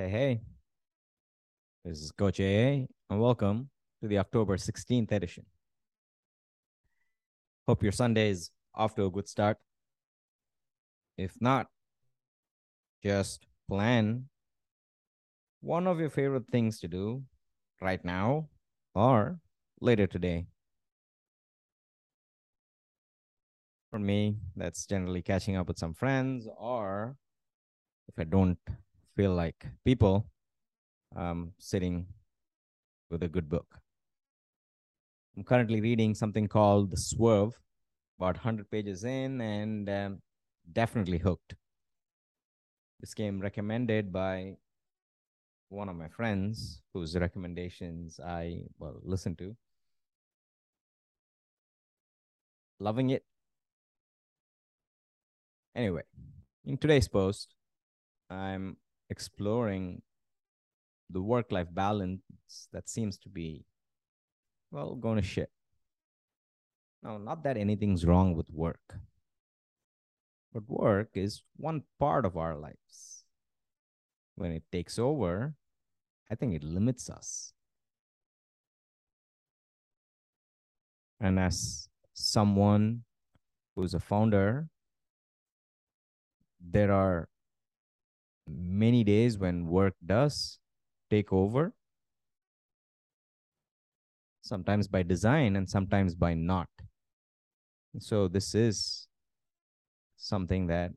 Hey, hey. This is Coach AA, and welcome to the October 16th edition. Hope your Sunday is off to a good start. If not, just plan one of your favorite things to do right now or later today. For me, that's generally catching up with some friends, or if I don't feel like people, um, sitting with a good book. I'm currently reading something called The Swerve, about 100 pages in, and um, definitely hooked. This came recommended by one of my friends whose recommendations I well listen to. Loving it. Anyway, in today's post, I'm exploring the work life balance that seems to be, well, going to shit. Now, not that anything's wrong with work, but work is one part of our lives. When it takes over, I think it limits us. And as someone who's a founder, there are many days when work does take over, sometimes by design and sometimes by not. So, this is something that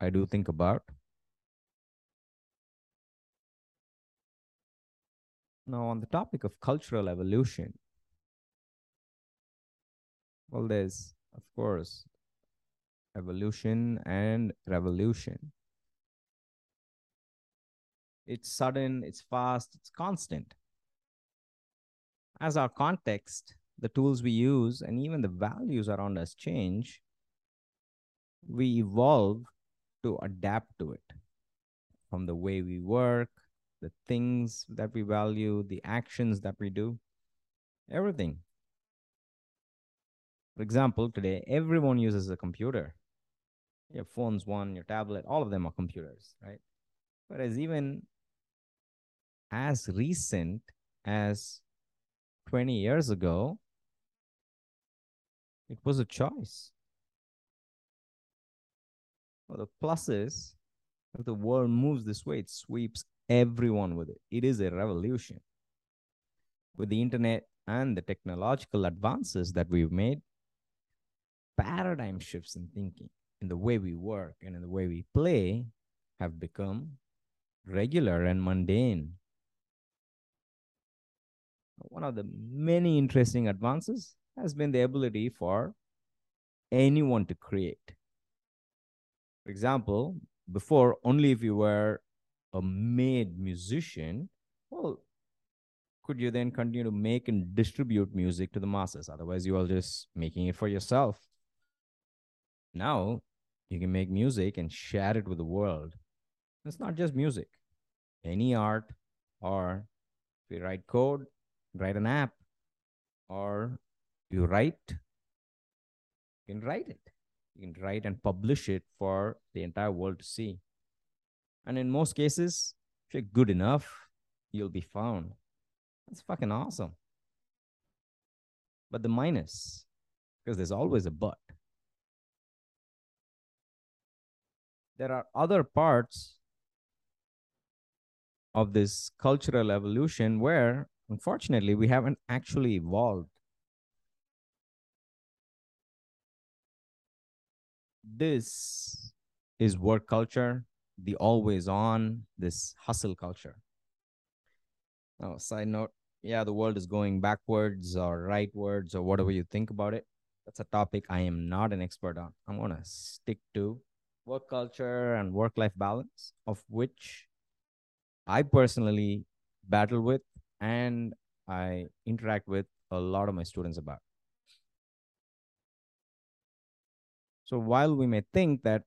I do think about. Now, on the topic of cultural evolution, well, there's, of course, evolution and revolution. It's sudden, it's fast, it's constant. As our context, the tools we use, and even the values around us change, we evolve to adapt to it from the way we work, the things that we value, the actions that we do, everything. For example, today, everyone uses a computer. Your phone's one, your tablet, all of them are computers, right? Whereas even as recent as 20 years ago, it was a choice. Well, the plus is if the world moves this way, it sweeps everyone with it. It is a revolution. With the internet and the technological advances that we've made, paradigm shifts in thinking, in the way we work, and in the way we play have become regular and mundane. One of the many interesting advances has been the ability for anyone to create. For example, before, only if you were a made musician, well, could you then continue to make and distribute music to the masses? Otherwise, you are just making it for yourself. Now, you can make music and share it with the world. It's not just music, any art, or if you write code, write an app, or you write, you can write it. You can write and publish it for the entire world to see. And in most cases, if you're good enough, you'll be found. That's fucking awesome. But the minus, because there's always a but. There are other parts of this cultural evolution where, unfortunately, we haven't actually evolved. This is work culture, the always on, this hustle culture. Now, side note, yeah, the world is going backwards or rightwards or whatever you think about it. That's a topic I am not an expert on. I'm going to stick to work culture and work life balance, of which I personally battle with and I interact with a lot of my students about. So while we may think that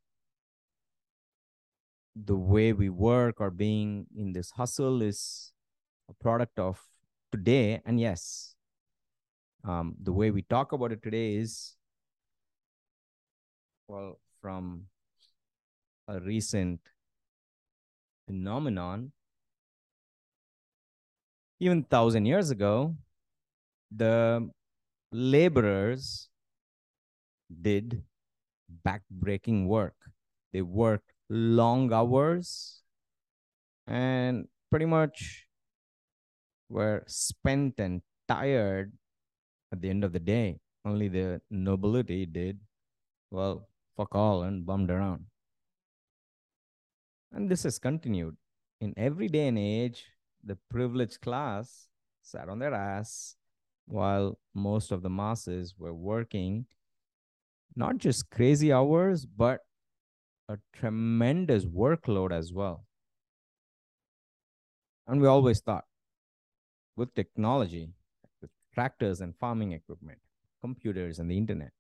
the way we work or being in this hustle is a product of today, and yes, um, the way we talk about it today is well from a recent phenomenon. Even thousand years ago, the laborers did back-breaking work. They worked long hours and pretty much were spent and tired at the end of the day. Only the nobility did, well, fuck all and bummed around. And this has continued. In every day and age, the privileged class sat on their ass while most of the masses were working not just crazy hours, but a tremendous workload as well. And we always thought with technology, with tractors and farming equipment, computers and the internet,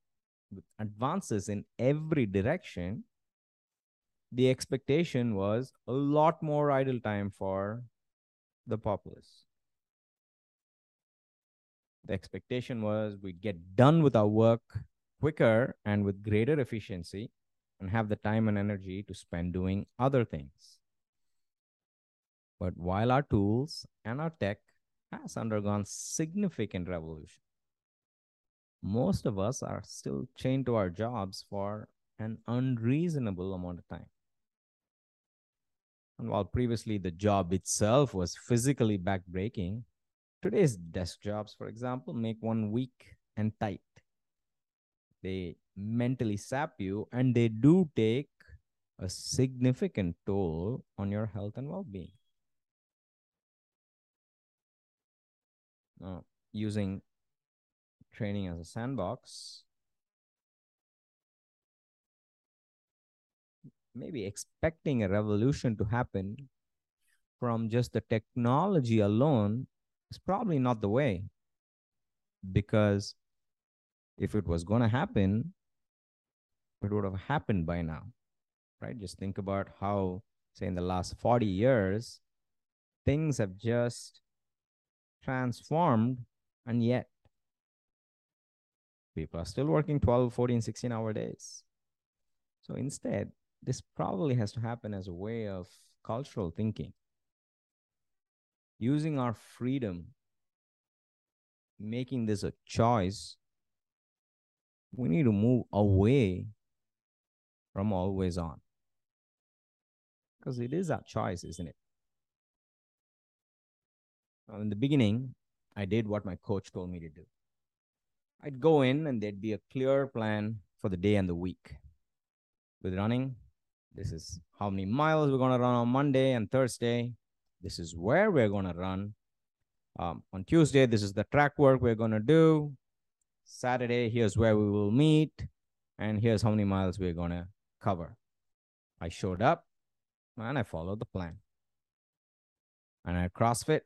with advances in every direction, the expectation was a lot more idle time for the populace. The expectation was we'd get done with our work quicker and with greater efficiency and have the time and energy to spend doing other things. But while our tools and our tech has undergone significant revolution, most of us are still chained to our jobs for an unreasonable amount of time. And while previously the job itself was physically backbreaking, today's desk jobs, for example, make one weak and tight. They mentally sap you and they do take a significant toll on your health and well being. Uh, using training as a sandbox, maybe expecting a revolution to happen from just the technology alone is probably not the way. Because if it was going to happen, it would have happened by now, right? Just think about how, say, in the last 40 years, things have just transformed, and yet people are still working 12, 14, 16 hour days. So instead, this probably has to happen as a way of cultural thinking. Using our freedom, making this a choice, we need to move away from always on. Because it is our choice, isn't it? in the beginning, I did what my coach told me to do. I'd go in and there'd be a clear plan for the day and the week. With running, this is how many miles we're going to run on Monday and Thursday. This is where we're going to run. Um, on Tuesday, this is the track work we're going to do. Saturday, here's where we will meet. And here's how many miles we're going to cover. I showed up and I followed the plan. And at CrossFit,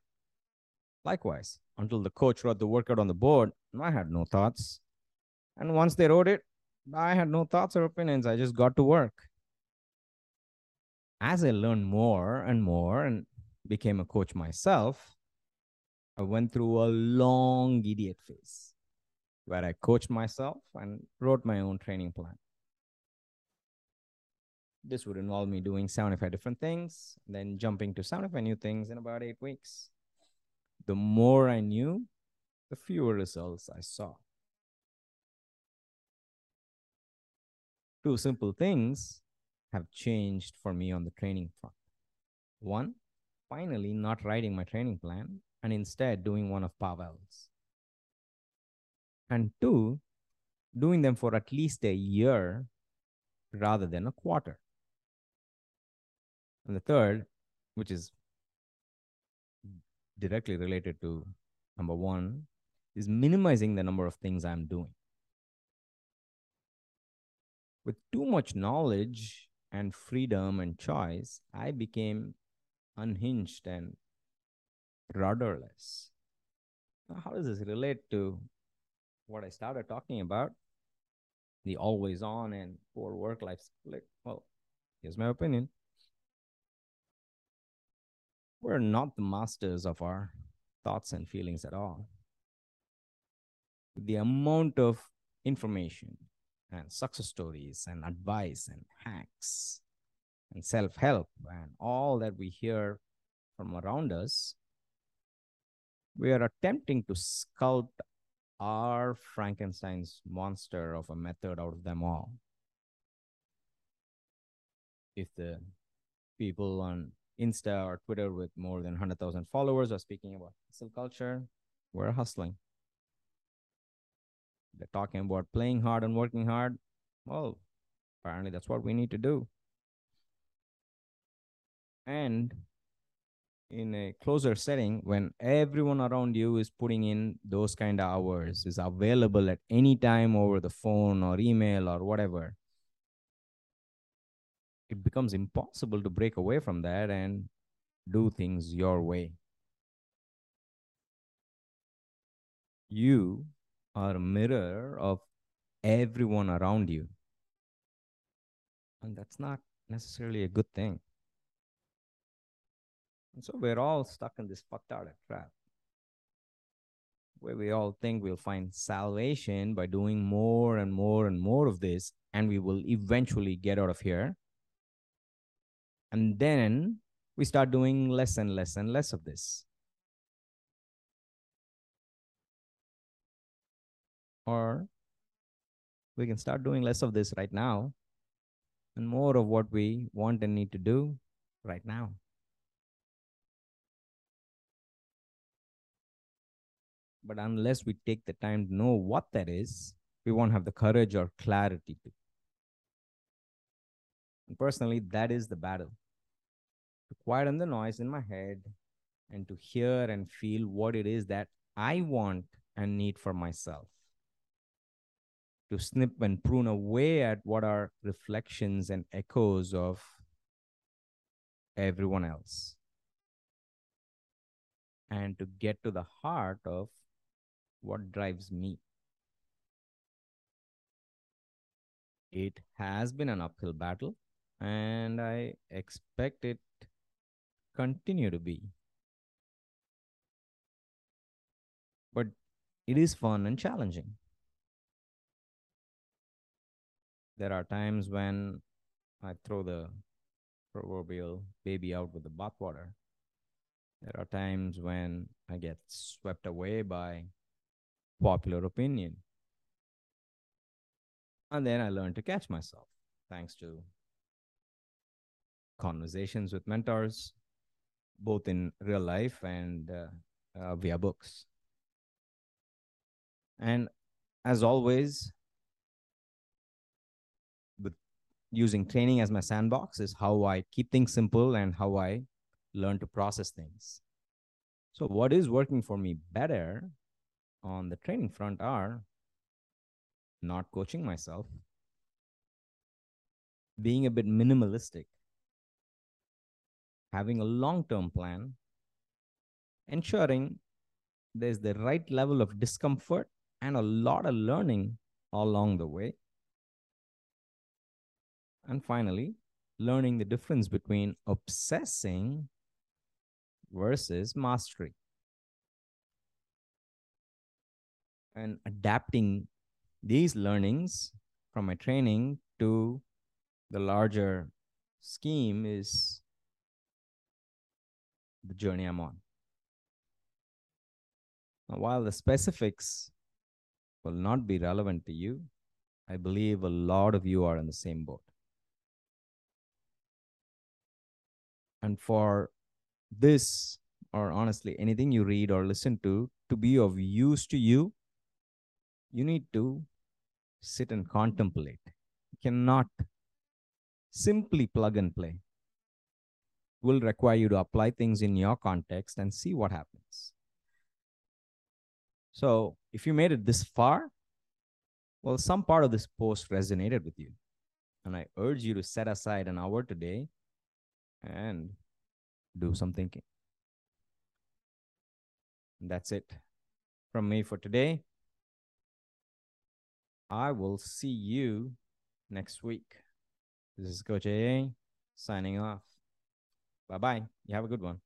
likewise, until the coach wrote the workout on the board, I had no thoughts. And once they wrote it, I had no thoughts or opinions. I just got to work as I learned more and more and became a coach myself, I went through a long idiot phase where I coached myself and wrote my own training plan. This would involve me doing 75 different things, then jumping to 75 new things in about eight weeks. The more I knew, the fewer results I saw. Two simple things have changed for me on the training front. One, finally not writing my training plan and instead doing one of Pavel's. And two, doing them for at least a year rather than a quarter. And the third, which is directly related to number one, is minimizing the number of things I'm doing. With too much knowledge, and freedom and choice, I became unhinged and rudderless. How does this relate to what I started talking about? The always on and poor work life split. Well, here's my opinion. We're not the masters of our thoughts and feelings at all. The amount of information, and success stories and advice and hacks and self help and all that we hear from around us, we are attempting to sculpt our Frankenstein's monster of a method out of them all. If the people on Insta or Twitter with more than 100,000 followers are speaking about hustle culture, we're hustling. They're talking about playing hard and working hard. Well, apparently that's what we need to do. And in a closer setting, when everyone around you is putting in those kind of hours, is available at any time over the phone or email or whatever, it becomes impossible to break away from that and do things your way. You are a mirror of everyone around you. And that's not necessarily a good thing. And so we're all stuck in this fucked out trap where we all think we'll find salvation by doing more and more and more of this, and we will eventually get out of here. And then we start doing less and less and less of this. Or we can start doing less of this right now and more of what we want and need to do right now. But unless we take the time to know what that is, we won't have the courage or clarity to. And personally, that is the battle. To quieten the noise in my head and to hear and feel what it is that I want and need for myself. To snip and prune away at what are reflections and echoes of everyone else. And to get to the heart of what drives me. It has been an uphill battle, and I expect it continue to be. But it is fun and challenging. There are times when I throw the proverbial baby out with the bathwater. There are times when I get swept away by popular opinion. And then I learned to catch myself thanks to conversations with mentors, both in real life and uh, uh, via books. And as always, using training as my sandbox is how I keep things simple and how I learn to process things. So, what is working for me better on the training front are not coaching myself, being a bit minimalistic, having a long term plan, ensuring there's the right level of discomfort and a lot of learning along the way. And finally, learning the difference between obsessing versus mastery. and adapting these learnings from my training to the larger scheme is the journey I'm on. Now, while the specifics will not be relevant to you, I believe a lot of you are in the same boat. And for this, or honestly, anything you read or listen to, to be of use to you, you need to sit and contemplate. You cannot simply plug and play. It will require you to apply things in your context and see what happens. So, if you made it this far, well, some part of this post resonated with you. And I urge you to set aside an hour today and do some thinking. That's it from me for today. I will see you next week. This is Coach AA signing off. Bye bye. You have a good one.